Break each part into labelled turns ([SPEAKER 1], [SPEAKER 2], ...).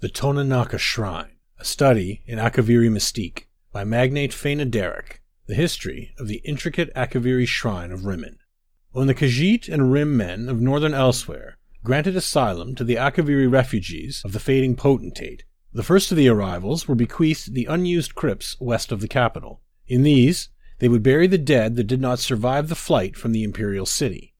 [SPEAKER 1] The Tonanaka Shrine, a study in Akaviri mystique by magnate Faina Derek, the history of the intricate Akaviri shrine of Rimmen. When the Khajiit and Rimmen of northern Elsweyr granted asylum to the Akaviri refugees of the fading potentate, the first of the arrivals were bequeathed the unused crypts west of the capital. In these, they would bury the dead that did not survive the flight from the imperial city.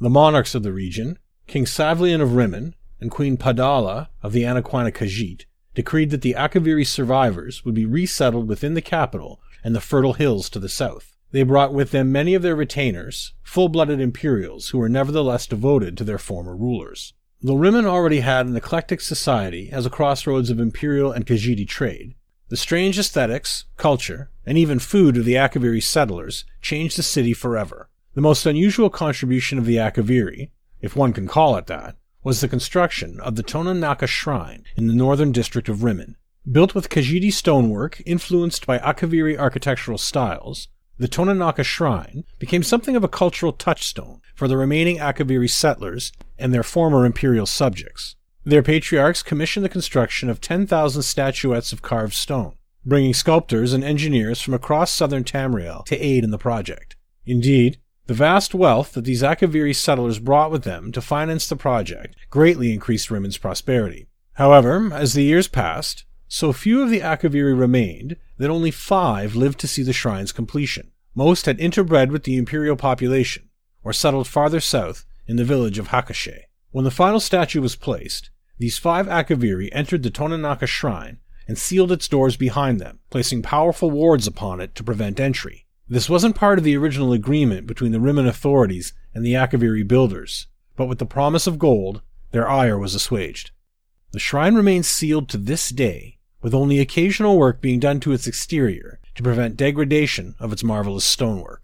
[SPEAKER 1] The monarchs of the region, King Savlian of Rimmen and Queen Padala of the Anequina Khajiit decreed that the Akaviri survivors would be resettled within the capital and the fertile hills to the south. They brought with them many of their retainers, full blooded Imperials who were nevertheless devoted to their former rulers. Though Rimmen already had an eclectic society as a crossroads of Imperial and Khajiiti trade, the strange aesthetics, culture, and even food of the Akaviri settlers changed the city forever. The most unusual contribution of the Akaviri, if one can call it that, was the construction of the Toninaka Shrine in the northern district of Rimmen. Built with Khajiiti stonework influenced by Akaviri architectural styles, the Toninaka Shrine became something of a cultural touchstone for the remaining Akaviri settlers and their former imperial subjects. Their patriarchs commissioned the construction of 10,000 statuettes of carved stone, bringing sculptors and engineers from across southern Tamriel to aid in the project. Indeed, the vast wealth that these Akaviri settlers brought with them to finance the project greatly increased Rimmen's prosperity. However, as the years passed, so few of the Akaviri remained that only five lived to see the shrine's completion. Most had interbred with the imperial population, or settled farther south in the village of Hakashe. When the final statue was placed, these five Akaviri entered the Tonanaka shrine and sealed its doors behind them, placing powerful wards upon it to prevent entry. This wasn't part of the original agreement between the Rimmen authorities and the Akaviri builders, but with the promise of gold, their ire was assuaged. The shrine remains sealed to this day, with only occasional work being done to its exterior to prevent degradation of its marvelous stonework.